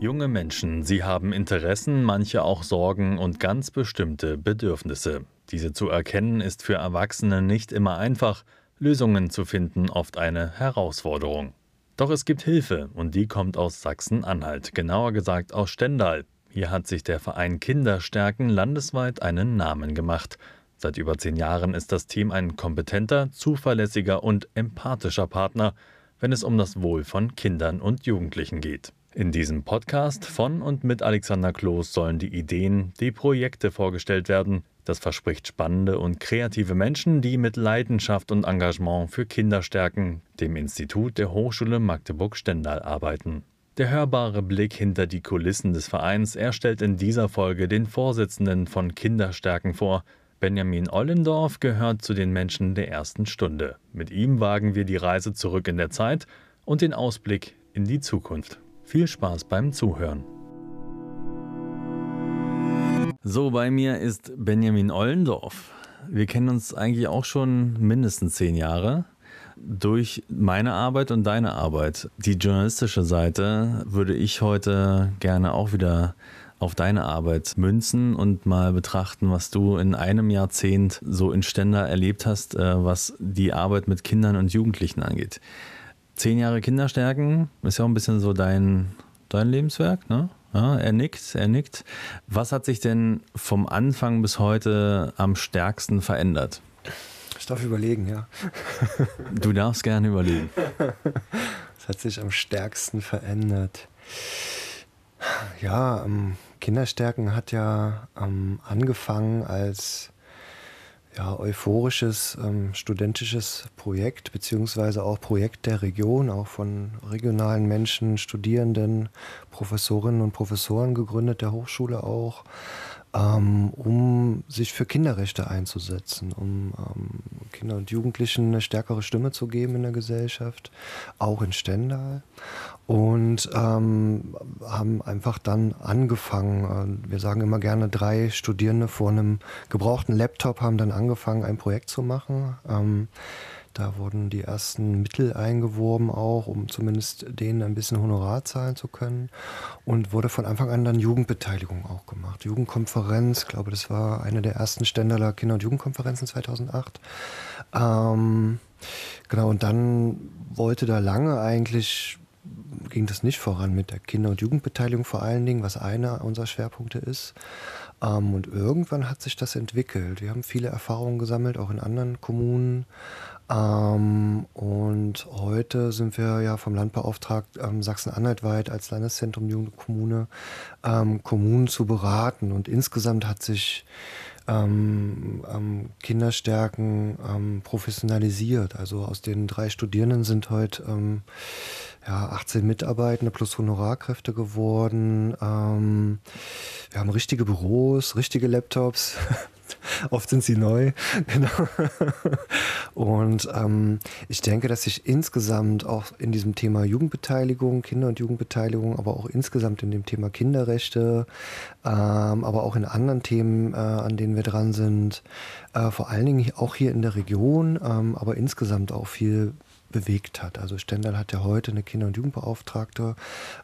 Junge Menschen, sie haben Interessen, manche auch Sorgen und ganz bestimmte Bedürfnisse. Diese zu erkennen ist für Erwachsene nicht immer einfach, Lösungen zu finden oft eine Herausforderung. Doch es gibt Hilfe und die kommt aus Sachsen-Anhalt, genauer gesagt aus Stendal. Hier hat sich der Verein Kinderstärken landesweit einen Namen gemacht. Seit über zehn Jahren ist das Team ein kompetenter, zuverlässiger und empathischer Partner, wenn es um das Wohl von Kindern und Jugendlichen geht. In diesem Podcast von und mit Alexander Kloß sollen die Ideen, die Projekte vorgestellt werden. Das verspricht spannende und kreative Menschen, die mit Leidenschaft und Engagement für Kinder stärken, dem Institut der Hochschule Magdeburg-Stendal arbeiten. Der hörbare Blick hinter die Kulissen des Vereins erstellt in dieser Folge den Vorsitzenden von Kinderstärken vor. Benjamin Ollendorf gehört zu den Menschen der ersten Stunde. Mit ihm wagen wir die Reise zurück in der Zeit und den Ausblick in die Zukunft. Viel Spaß beim Zuhören. So, bei mir ist Benjamin Ollendorf. Wir kennen uns eigentlich auch schon mindestens zehn Jahre durch meine Arbeit und deine Arbeit. Die journalistische Seite würde ich heute gerne auch wieder auf deine Arbeit münzen und mal betrachten, was du in einem Jahrzehnt so in Ständer erlebt hast, äh, was die Arbeit mit Kindern und Jugendlichen angeht. Zehn Jahre Kinderstärken ist ja auch ein bisschen so dein, dein Lebenswerk, ne? Ja, er nickt, er nickt. Was hat sich denn vom Anfang bis heute am stärksten verändert? Ich darf überlegen, ja. Du darfst gerne überlegen. Was hat sich am stärksten verändert? Ja, Kinderstärken hat ja ähm, angefangen als ja, euphorisches ähm, studentisches Projekt, beziehungsweise auch Projekt der Region, auch von regionalen Menschen, Studierenden, Professorinnen und Professoren gegründet, der Hochschule auch ähm, um sich für Kinderrechte einzusetzen, um ähm, Kinder und Jugendlichen eine stärkere Stimme zu geben in der Gesellschaft, auch in Stendal. Und ähm, haben einfach dann angefangen, äh, wir sagen immer gerne, drei Studierende vor einem gebrauchten Laptop haben dann angefangen, ein Projekt zu machen. Da wurden die ersten Mittel eingeworben, auch um zumindest denen ein bisschen Honorar zahlen zu können. Und wurde von Anfang an dann Jugendbeteiligung auch gemacht. Jugendkonferenz, ich glaube, das war eine der ersten Ständeler Kinder- und Jugendkonferenzen 2008. Ähm, genau, und dann wollte da lange eigentlich ging das nicht voran mit der Kinder- und Jugendbeteiligung vor allen Dingen, was einer unserer Schwerpunkte ist. Ähm, und irgendwann hat sich das entwickelt. Wir haben viele Erfahrungen gesammelt, auch in anderen Kommunen. Ähm, und heute sind wir ja vom Land beauftragt, ähm, Sachsen-Anhalt weit als Landeszentrum Jugend Kommune ähm, Kommunen zu beraten. Und insgesamt hat sich ähm, ähm, Kinderstärken ähm, professionalisiert. Also aus den drei Studierenden sind heute ja, 18 Mitarbeitende plus Honorarkräfte geworden. wir haben richtige Büros, richtige Laptops. Oft sind sie neu. Genau. Und ähm, ich denke, dass sich insgesamt auch in diesem Thema Jugendbeteiligung, Kinder- und Jugendbeteiligung, aber auch insgesamt in dem Thema Kinderrechte, ähm, aber auch in anderen Themen, äh, an denen wir dran sind, äh, vor allen Dingen auch hier in der Region, ähm, aber insgesamt auch viel bewegt hat. Also Stendal hat ja heute eine Kinder- und Jugendbeauftragte.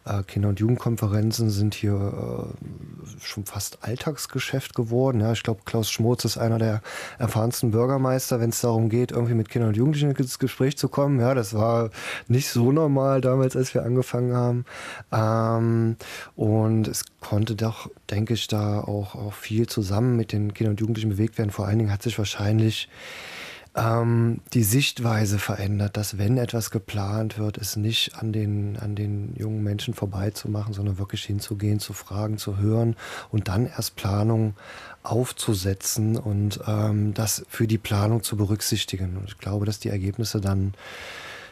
Äh, Kinder- und Jugendkonferenzen sind hier äh, schon fast Alltagsgeschäft geworden. Ja, ich glaube, Klaus Schmurz ist einer der erfahrensten Bürgermeister, wenn es darum geht, irgendwie mit Kindern und Jugendlichen ins Gespräch zu kommen. Ja, das war nicht so normal damals, als wir angefangen haben. Ähm, und es konnte doch, denke ich, da auch, auch viel zusammen mit den Kindern und Jugendlichen bewegt werden. Vor allen Dingen hat sich wahrscheinlich ähm, die Sichtweise verändert, dass wenn etwas geplant wird, es nicht an den, an den jungen Menschen vorbeizumachen, sondern wirklich hinzugehen, zu fragen, zu hören und dann erst Planung aufzusetzen und ähm, das für die Planung zu berücksichtigen. Und ich glaube, dass die Ergebnisse dann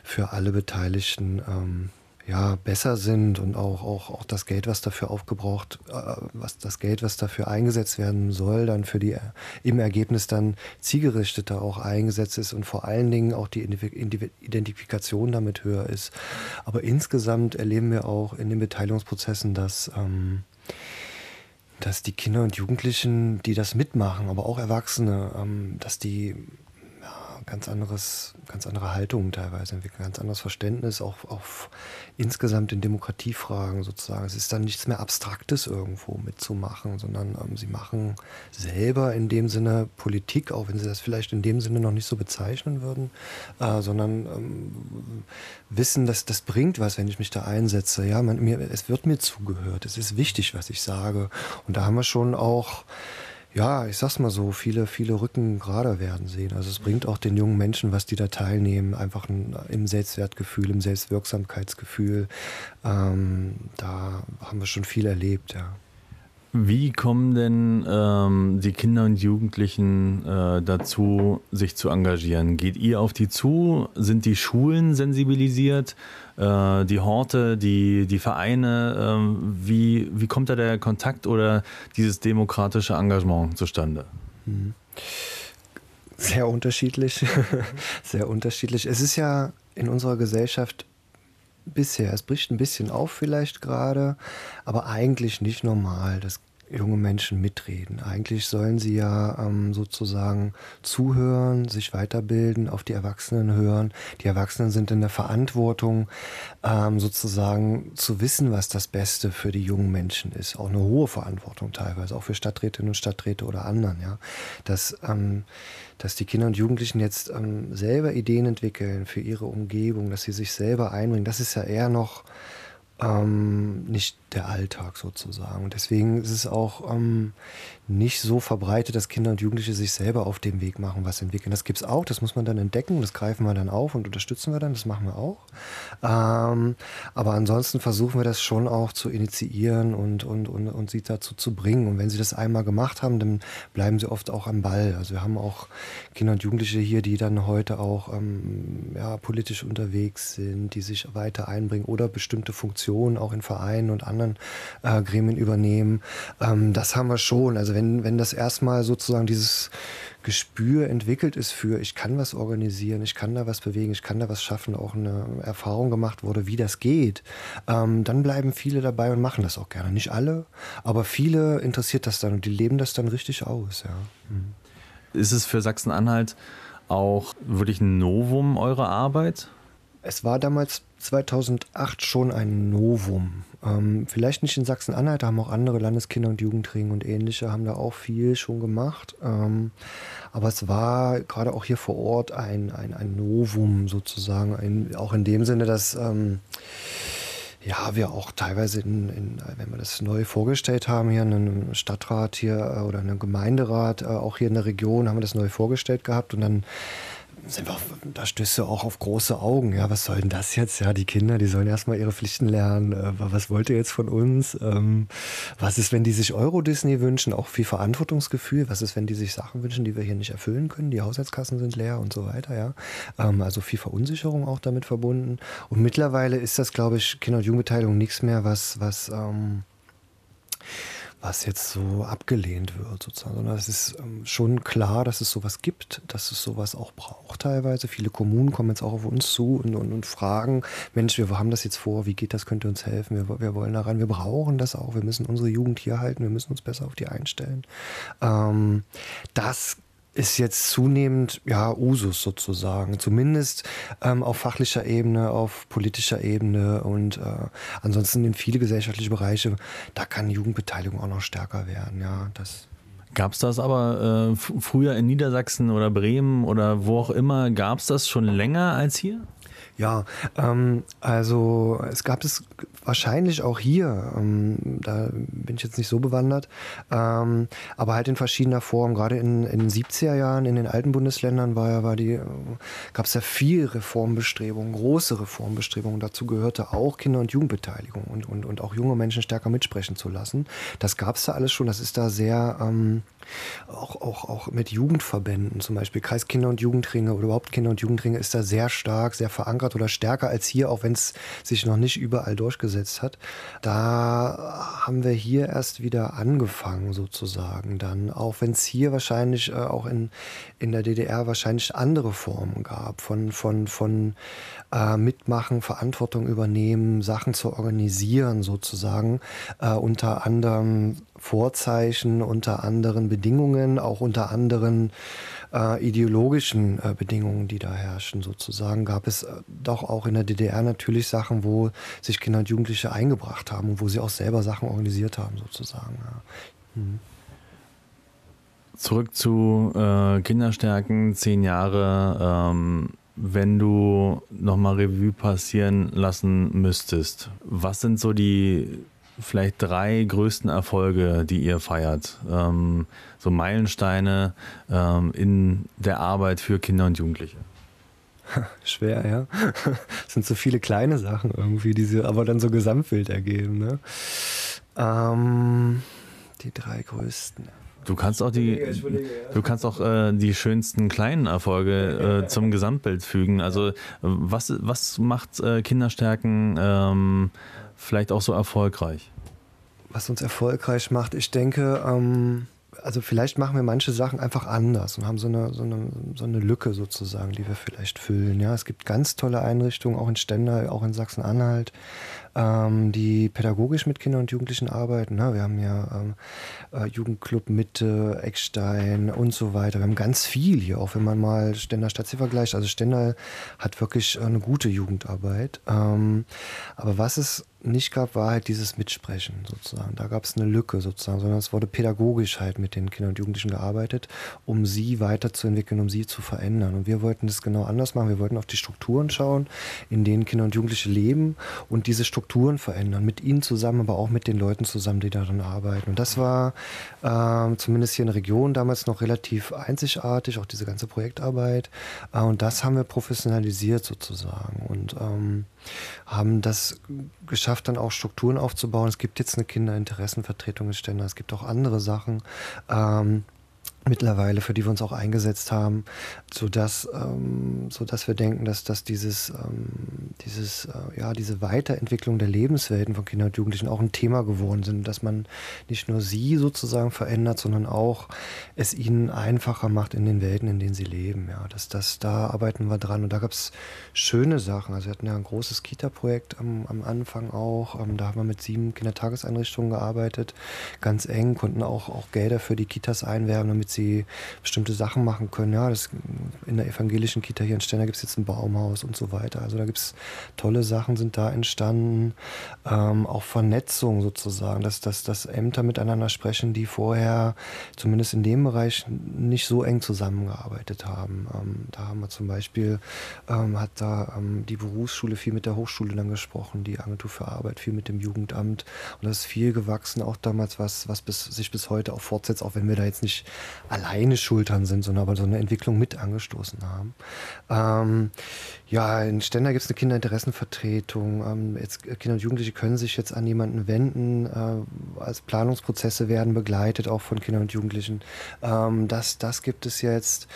für alle Beteiligten ähm, ja, besser sind und auch, auch, auch das Geld, was dafür aufgebraucht, äh, was das Geld, was dafür eingesetzt werden soll, dann für die im Ergebnis dann zielgerichteter auch eingesetzt ist und vor allen Dingen auch die Identifikation damit höher ist. Aber insgesamt erleben wir auch in den Beteiligungsprozessen, dass ähm, dass die Kinder und Jugendlichen, die das mitmachen, aber auch Erwachsene, ähm, dass die ganz anderes, ganz andere Haltungen teilweise entwickeln, ganz anderes Verständnis, auch, auch insgesamt in Demokratiefragen sozusagen. Es ist dann nichts mehr Abstraktes irgendwo mitzumachen, sondern ähm, sie machen selber in dem Sinne Politik, auch wenn sie das vielleicht in dem Sinne noch nicht so bezeichnen würden, äh, sondern ähm, wissen, dass das bringt was, wenn ich mich da einsetze. Ja, man, mir, es wird mir zugehört, es ist wichtig, was ich sage. Und da haben wir schon auch ja, ich sag's mal so, viele, viele Rücken gerader werden sehen. Also es bringt auch den jungen Menschen, was die da teilnehmen, einfach ein, im Selbstwertgefühl, im Selbstwirksamkeitsgefühl. Ähm, da haben wir schon viel erlebt, ja. Wie kommen denn ähm, die Kinder und Jugendlichen äh, dazu, sich zu engagieren? Geht ihr auf die zu? Sind die Schulen sensibilisiert? Äh, die Horte, die, die Vereine? Äh, wie, wie kommt da der Kontakt oder dieses demokratische Engagement zustande? Mhm. Sehr unterschiedlich. Sehr unterschiedlich. Es ist ja in unserer Gesellschaft bisher. Es bricht ein bisschen auf vielleicht gerade, aber eigentlich nicht normal, dass junge Menschen mitreden. Eigentlich sollen sie ja ähm, sozusagen zuhören, sich weiterbilden, auf die Erwachsenen hören. Die Erwachsenen sind in der Verantwortung, ähm, sozusagen zu wissen, was das Beste für die jungen Menschen ist. Auch eine hohe Verantwortung teilweise, auch für Stadträtinnen und Stadträte oder anderen. Ja, dass ähm, dass die Kinder und Jugendlichen jetzt ähm, selber Ideen entwickeln für ihre Umgebung, dass sie sich selber einbringen, das ist ja eher noch ähm, nicht der Alltag sozusagen. Und deswegen ist es auch ähm, nicht so verbreitet, dass Kinder und Jugendliche sich selber auf dem Weg machen, was entwickeln. Das gibt es auch, das muss man dann entdecken, das greifen wir dann auf und unterstützen wir dann, das machen wir auch. Ähm, aber ansonsten versuchen wir das schon auch zu initiieren und, und, und, und sie dazu zu bringen. Und wenn sie das einmal gemacht haben, dann bleiben sie oft auch am Ball. Also wir haben auch Kinder und Jugendliche hier, die dann heute auch ähm, ja, politisch unterwegs sind, die sich weiter einbringen oder bestimmte Funktionen auch in Vereinen und anderen äh, Gremien übernehmen. Ähm, das haben wir schon. Also wenn, wenn das erstmal sozusagen dieses Gespür entwickelt ist für, ich kann was organisieren, ich kann da was bewegen, ich kann da was schaffen, auch eine Erfahrung gemacht wurde, wie das geht, ähm, dann bleiben viele dabei und machen das auch gerne. Nicht alle, aber viele interessiert das dann und die leben das dann richtig aus. Ja. Mhm. Ist es für Sachsen-Anhalt auch wirklich ein Novum, eure Arbeit? Es war damals 2008 schon ein Novum. Ähm, vielleicht nicht in Sachsen-Anhalt, da haben auch andere Landeskinder- und Jugendring und ähnliche, haben da auch viel schon gemacht. Ähm, aber es war gerade auch hier vor Ort ein, ein, ein Novum sozusagen, ein, auch in dem Sinne, dass ähm, ja, wir auch teilweise, in, in, wenn wir das neu vorgestellt haben, hier einen Stadtrat hier äh, oder einen Gemeinderat, äh, auch hier in der Region, haben wir das neu vorgestellt gehabt und dann sind wir, da stößt du auch auf große Augen. Ja, was soll denn das jetzt? Ja, die Kinder, die sollen erstmal ihre Pflichten lernen. Äh, was wollt ihr jetzt von uns? Ähm, was ist, wenn die sich Euro-Disney wünschen? Auch viel Verantwortungsgefühl. Was ist, wenn die sich Sachen wünschen, die wir hier nicht erfüllen können? Die Haushaltskassen sind leer und so weiter, ja. Ähm, also viel Verunsicherung auch damit verbunden. Und mittlerweile ist das, glaube ich, Kinder- und Jugendbeteiligung nichts mehr, was, was, ähm, was jetzt so abgelehnt wird, sozusagen, sondern es ist ähm, schon klar, dass es sowas gibt, dass es sowas auch braucht teilweise. Viele Kommunen kommen jetzt auch auf uns zu und, und, und fragen, Mensch, wir haben das jetzt vor, wie geht das, könnt ihr uns helfen, wir, wir wollen daran, wir brauchen das auch, wir müssen unsere Jugend hier halten, wir müssen uns besser auf die einstellen. Ähm, das ist jetzt zunehmend ja Usus sozusagen, zumindest ähm, auf fachlicher Ebene, auf politischer Ebene und äh, ansonsten in viele gesellschaftliche Bereiche. Da kann Jugendbeteiligung auch noch stärker werden. Ja, das. Gab es das aber äh, früher in Niedersachsen oder Bremen oder wo auch immer? Gab es das schon länger als hier? Ja, ähm, also es gab es wahrscheinlich auch hier, ähm, da bin ich jetzt nicht so bewandert, ähm, aber halt in verschiedener Form. Gerade in, in den 70er Jahren in den alten Bundesländern war war die, gab es ja viel Reformbestrebungen, große Reformbestrebungen. Dazu gehörte auch Kinder- und Jugendbeteiligung und, und, und auch junge Menschen stärker mitsprechen zu lassen. Das gab es da alles schon, das ist da sehr ähm, auch, auch, auch mit Jugendverbänden, zum Beispiel Kreiskinder- und Jugendringe oder überhaupt Kinder- und Jugendringe ist da sehr stark, sehr verankert oder stärker als hier, auch wenn es sich noch nicht überall durchgesetzt hat. Da haben wir hier erst wieder angefangen sozusagen dann, auch wenn es hier wahrscheinlich äh, auch in, in der DDR wahrscheinlich andere Formen gab von, von, von äh, Mitmachen, Verantwortung übernehmen, Sachen zu organisieren sozusagen, äh, unter anderem Vorzeichen, unter anderen Bedingungen, auch unter anderen äh, ideologischen äh, Bedingungen, die da herrschen, sozusagen, gab es äh, doch auch in der DDR natürlich Sachen, wo sich Kinder und Jugendliche eingebracht haben und wo sie auch selber Sachen organisiert haben, sozusagen. Ja. Mhm. Zurück zu äh, Kinderstärken, zehn Jahre. Ähm, wenn du nochmal Revue passieren lassen müsstest, was sind so die vielleicht drei größten Erfolge, die ihr feiert? Ähm, so Meilensteine ähm, in der Arbeit für Kinder und Jugendliche? Schwer, ja. Es sind so viele kleine Sachen irgendwie, die sie aber dann so Gesamtbild ergeben. Ne? Ähm, die drei größten. Du kannst auch die, du kannst auch äh, die schönsten kleinen Erfolge äh, zum Gesamtbild fügen. Also was, was macht äh, Kinderstärken ähm, vielleicht auch so erfolgreich? Was uns erfolgreich macht, ich denke, ähm, also vielleicht machen wir manche Sachen einfach anders und haben so eine, so eine, so eine Lücke sozusagen, die wir vielleicht füllen. Ja, es gibt ganz tolle Einrichtungen, auch in Stendal, auch in Sachsen-Anhalt, ähm, die pädagogisch mit Kindern und Jugendlichen arbeiten. Ne? Wir haben ja ähm, äh, Jugendclub Mitte, Eckstein und so weiter. Wir haben ganz viel hier, auch wenn man mal Stendal Stadtziel vergleicht. Also Stendal hat wirklich eine gute Jugendarbeit. Ähm, aber was es nicht gab, war halt dieses Mitsprechen sozusagen. Da gab es eine Lücke sozusagen, sondern es wurde pädagogisch halt mit den Kindern und Jugendlichen gearbeitet, um sie weiterzuentwickeln, um sie zu verändern. Und wir wollten das genau anders machen. Wir wollten auf die Strukturen schauen, in denen Kinder und Jugendliche leben und diese Strukturen verändern. Mit ihnen zusammen, aber auch mit den Leuten zusammen, die daran arbeiten. Und das war äh, zumindest hier in der Region damals noch relativ einzigartig, auch diese ganze Projektarbeit. Äh, und das haben wir professionalisiert sozusagen. Und ähm, haben das geschafft, dann auch Strukturen aufzubauen. Es gibt jetzt eine Kinderinteressenvertretung in Ständer, es gibt auch andere Sachen. Ähm, mittlerweile, für die wir uns auch eingesetzt haben, sodass, ähm, sodass wir denken, dass, dass dieses, ähm, dieses, äh, ja, diese Weiterentwicklung der Lebenswelten von Kindern und Jugendlichen auch ein Thema geworden sind, dass man nicht nur sie sozusagen verändert, sondern auch es ihnen einfacher macht in den Welten, in denen sie leben. Ja, dass das, da arbeiten wir dran und da gab es schöne Sachen. Also wir hatten ja ein großes Kita-Projekt am, am Anfang auch. Ähm, da haben wir mit sieben Kindertageseinrichtungen gearbeitet, ganz eng, konnten auch, auch Gelder für die Kitas einwerben, damit sie bestimmte Sachen machen können. Ja, das, in der evangelischen Kita hier in Stenner gibt es jetzt ein Baumhaus und so weiter. Also da gibt es tolle Sachen, sind da entstanden. Ähm, auch Vernetzung sozusagen, dass, dass, dass Ämter miteinander sprechen, die vorher zumindest in dem Bereich nicht so eng zusammengearbeitet haben. Ähm, da haben wir zum Beispiel, ähm, hat da ähm, die Berufsschule viel mit der Hochschule dann gesprochen, die Agentur für Arbeit viel mit dem Jugendamt. Und das ist viel gewachsen, auch damals, was, was bis, sich bis heute auch fortsetzt, auch wenn wir da jetzt nicht alleine Schultern sind, sondern aber so eine Entwicklung mit angestoßen haben. Ähm, ja, in Stender gibt es eine Kinderinteressenvertretung. Ähm, jetzt, Kinder und Jugendliche können sich jetzt an jemanden wenden. Äh, als Planungsprozesse werden begleitet, auch von Kindern und Jugendlichen. Ähm, das, das gibt es jetzt.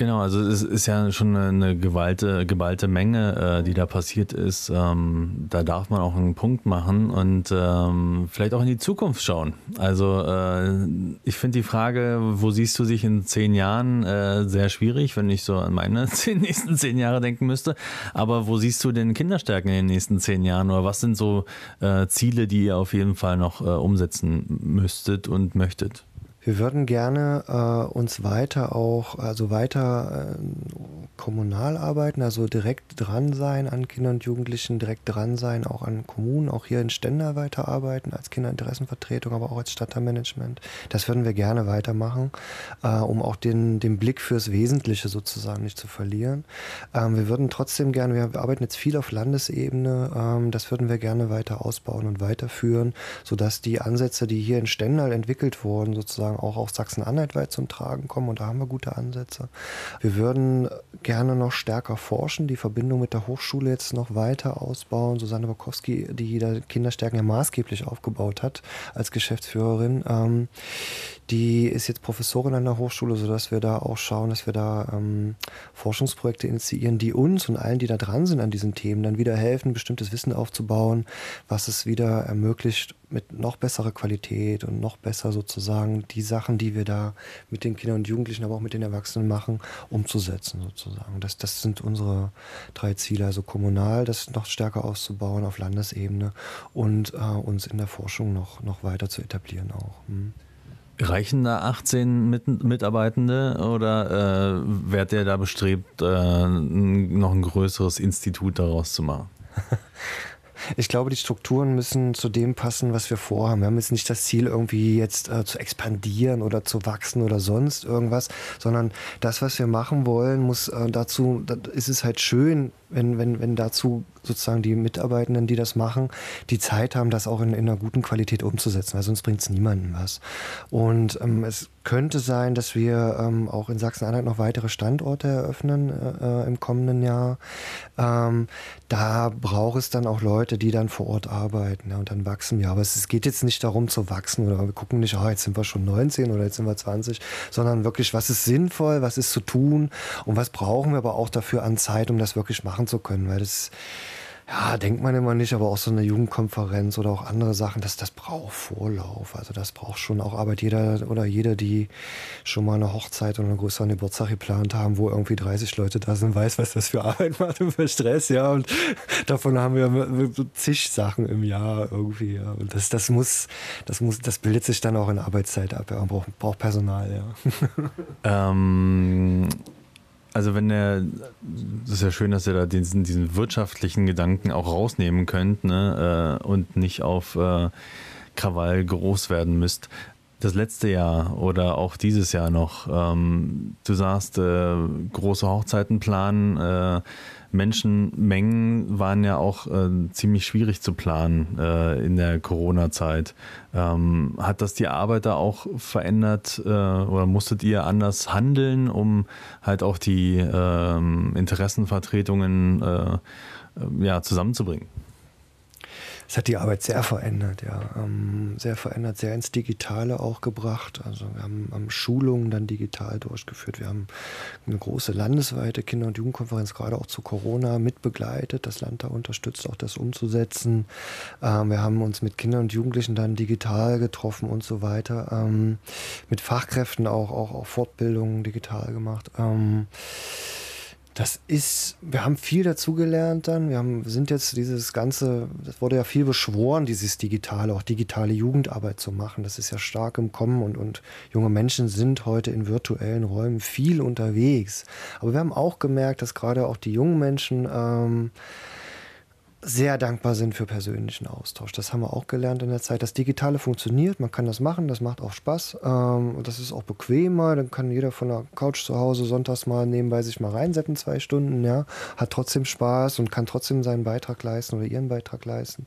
Genau, also es ist ja schon eine geballte, geballte Menge, äh, die da passiert ist. Ähm, da darf man auch einen Punkt machen und ähm, vielleicht auch in die Zukunft schauen. Also äh, ich finde die Frage, wo siehst du dich in zehn Jahren, äh, sehr schwierig, wenn ich so an meine zehn, nächsten zehn Jahre denken müsste. Aber wo siehst du denn Kinderstärken in den nächsten zehn Jahren oder was sind so äh, Ziele, die ihr auf jeden Fall noch äh, umsetzen müsstet und möchtet? Wir würden gerne äh, uns weiter auch, also weiter äh, kommunal arbeiten, also direkt dran sein an Kindern und Jugendlichen, direkt dran sein, auch an Kommunen, auch hier in Stender weiterarbeiten als Kinderinteressenvertretung, aber auch als Stadtteilmanagement. Das würden wir gerne weitermachen, äh, um auch den, den Blick fürs Wesentliche sozusagen nicht zu verlieren. Ähm, wir würden trotzdem gerne, wir arbeiten jetzt viel auf Landesebene, ähm, das würden wir gerne weiter ausbauen und weiterführen, sodass die Ansätze, die hier in Stendal entwickelt wurden, sozusagen auch auf Sachsen-Anhalt weit zum Tragen kommen und da haben wir gute Ansätze. Wir würden gerne noch stärker forschen, die Verbindung mit der Hochschule jetzt noch weiter ausbauen. Susanne Bokowski, die da Kinderstärken ja maßgeblich aufgebaut hat als Geschäftsführerin, ähm, die ist jetzt Professorin an der Hochschule, sodass wir da auch schauen, dass wir da ähm, Forschungsprojekte initiieren, die uns und allen, die da dran sind an diesen Themen, dann wieder helfen, bestimmtes Wissen aufzubauen, was es wieder ermöglicht, mit noch besserer Qualität und noch besser sozusagen die Sachen, die wir da mit den Kindern und Jugendlichen, aber auch mit den Erwachsenen machen, umzusetzen sozusagen. Das, das sind unsere drei Ziele, also kommunal das noch stärker auszubauen auf Landesebene und äh, uns in der Forschung noch, noch weiter zu etablieren auch. Hm. Reichen da 18 Mit Mitarbeitende oder äh, werdet ihr da bestrebt, äh, noch ein größeres Institut daraus zu machen? Ich glaube, die Strukturen müssen zu dem passen, was wir vorhaben. Wir haben jetzt nicht das Ziel, irgendwie jetzt äh, zu expandieren oder zu wachsen oder sonst irgendwas, sondern das, was wir machen wollen, muss äh, dazu, da ist es halt schön, wenn, wenn, wenn dazu sozusagen die Mitarbeitenden, die das machen, die Zeit haben, das auch in, in einer guten Qualität umzusetzen, weil sonst bringt es niemandem was. Und ähm, es könnte sein, dass wir ähm, auch in Sachsen-Anhalt noch weitere Standorte eröffnen äh, im kommenden Jahr. Ähm, da braucht es dann auch Leute, die dann vor Ort arbeiten ja, und dann wachsen wir. Aber es, es, geht jetzt nicht darum zu wachsen oder wir gucken nicht, oh, jetzt sind wir schon 19 oder jetzt sind wir 20, sondern wirklich, was ist sinnvoll, was ist zu tun und was brauchen wir aber auch dafür an Zeit, um das wirklich machen zu können, weil das ja, denkt man immer nicht, aber auch so eine Jugendkonferenz oder auch andere Sachen, das, das braucht Vorlauf. Also das braucht schon auch Arbeit. Jeder oder jede, die schon mal eine Hochzeit oder einen größeren Geburtstag geplant haben, wo irgendwie 30 Leute da sind, weiß, was das für Arbeit macht und für Stress, ja. Und davon haben wir zig Sachen im Jahr irgendwie, ja. Und das, das muss, das muss, das bildet sich dann auch in Arbeitszeit ab, ja. Man braucht, braucht Personal, ja. ähm also wenn er, das ist ja schön, dass ihr da diesen, diesen wirtschaftlichen Gedanken auch rausnehmen könnt ne, äh, und nicht auf äh, Krawall groß werden müsst. Das letzte Jahr oder auch dieses Jahr noch, ähm, du sagst, äh, große Hochzeiten planen, äh, Menschenmengen waren ja auch äh, ziemlich schwierig zu planen äh, in der Corona-Zeit. Ähm, hat das die Arbeit da auch verändert äh, oder musstet ihr anders handeln, um halt auch die ähm, Interessenvertretungen äh, ja, zusammenzubringen? Es hat die Arbeit sehr verändert, ja. Ähm, sehr verändert, sehr ins Digitale auch gebracht. Also wir haben, haben, Schulungen dann digital durchgeführt. Wir haben eine große landesweite Kinder- und Jugendkonferenz gerade auch zu Corona mitbegleitet. Das Land da unterstützt, auch das umzusetzen. Ähm, wir haben uns mit Kindern und Jugendlichen dann digital getroffen und so weiter. Ähm, mit Fachkräften auch, auch, auch Fortbildungen digital gemacht. Das ist, wir haben viel dazugelernt dann. Wir haben, sind jetzt dieses ganze, das wurde ja viel beschworen, dieses digitale, auch digitale Jugendarbeit zu machen. Das ist ja stark im Kommen und, und junge Menschen sind heute in virtuellen Räumen viel unterwegs. Aber wir haben auch gemerkt, dass gerade auch die jungen Menschen ähm, sehr dankbar sind für persönlichen Austausch. Das haben wir auch gelernt in der Zeit. Das Digitale funktioniert, man kann das machen, das macht auch Spaß. Ähm, das ist auch bequemer. Dann kann jeder von der Couch zu Hause sonntags mal nebenbei sich mal reinsetzen, zwei Stunden, ja, hat trotzdem Spaß und kann trotzdem seinen Beitrag leisten oder ihren Beitrag leisten.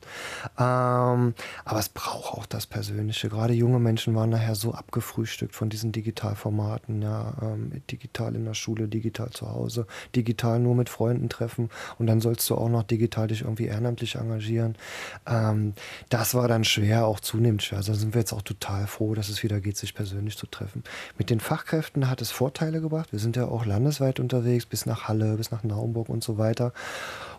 Ähm, aber es braucht auch das Persönliche. Gerade junge Menschen waren nachher so abgefrühstückt von diesen Digitalformaten, ja, ähm, digital in der Schule, digital zu Hause, digital nur mit Freunden treffen und dann sollst du auch noch digital dich irgendwie irgendwie ehrenamtlich engagieren. Ähm, das war dann schwer, auch zunehmend schwer. Also sind wir jetzt auch total froh, dass es wieder geht, sich persönlich zu treffen. Mit den Fachkräften hat es Vorteile gebracht. Wir sind ja auch landesweit unterwegs, bis nach Halle, bis nach Naumburg und so weiter.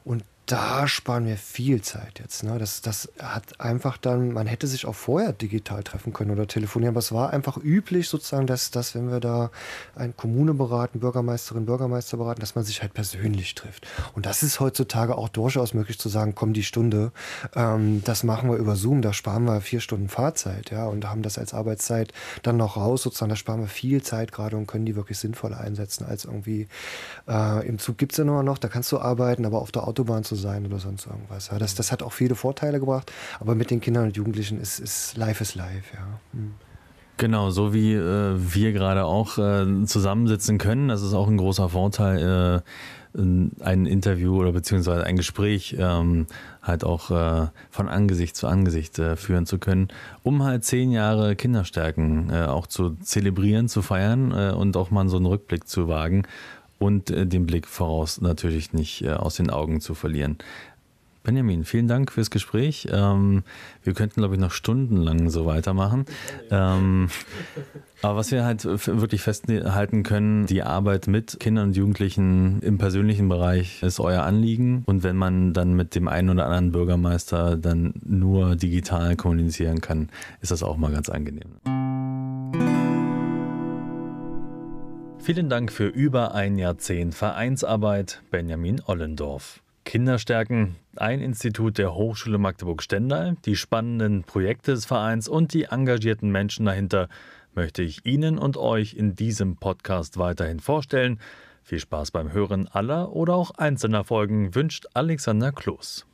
Und da sparen wir viel Zeit jetzt. Ne? Das, das hat einfach dann, man hätte sich auch vorher digital treffen können oder telefonieren, aber es war einfach üblich sozusagen, dass, dass wenn wir da eine Kommune beraten, Bürgermeisterin, Bürgermeister beraten, dass man sich halt persönlich trifft. Und das ist heutzutage auch durchaus möglich zu sagen, komm die Stunde, ähm, das machen wir über Zoom, da sparen wir vier Stunden Fahrzeit, ja, und haben das als Arbeitszeit dann noch raus sozusagen, da sparen wir viel Zeit gerade und können die wirklich sinnvoller einsetzen als irgendwie äh, im Zug gibt es ja nur noch, da kannst du arbeiten, aber auf der Autobahn zu sein oder sonst irgendwas. Ja, das, das hat auch viele Vorteile gebracht, aber mit den Kindern und Jugendlichen ist, ist Life is Life, ja. Hm. Genau, so wie äh, wir gerade auch äh, zusammensitzen können, das ist auch ein großer Vorteil, äh, ein Interview oder beziehungsweise ein Gespräch ähm, halt auch äh, von Angesicht zu Angesicht äh, führen zu können, um halt zehn Jahre Kinderstärken äh, auch zu zelebrieren, zu feiern und auch mal so einen Rückblick zu wagen und äh, den Blick voraus natürlich nicht äh, aus den Augen zu verlieren. Benjamin, vielen Dank fürs Gespräch. Ähm, wir könnten, glaube ich, noch stundenlang so weitermachen. Ähm, aber was wir halt wirklich festhalten können, die Arbeit mit Kindern und Jugendlichen im persönlichen Bereich ist euer Anliegen. Und wenn man dann mit dem einen oder anderen Bürgermeister dann nur digital kommunizieren kann, ist das auch mal ganz angenehm. Vielen Dank für über ein Jahrzehnt Vereinsarbeit, Benjamin Ollendorf. Kinderstärken, ein Institut der Hochschule Magdeburg-Stendal, die spannenden Projekte des Vereins und die engagierten Menschen dahinter. möchte ich Ihnen und euch in diesem Podcast weiterhin vorstellen. Viel Spaß beim Hören aller oder auch einzelner Folgen wünscht Alexander Kloß.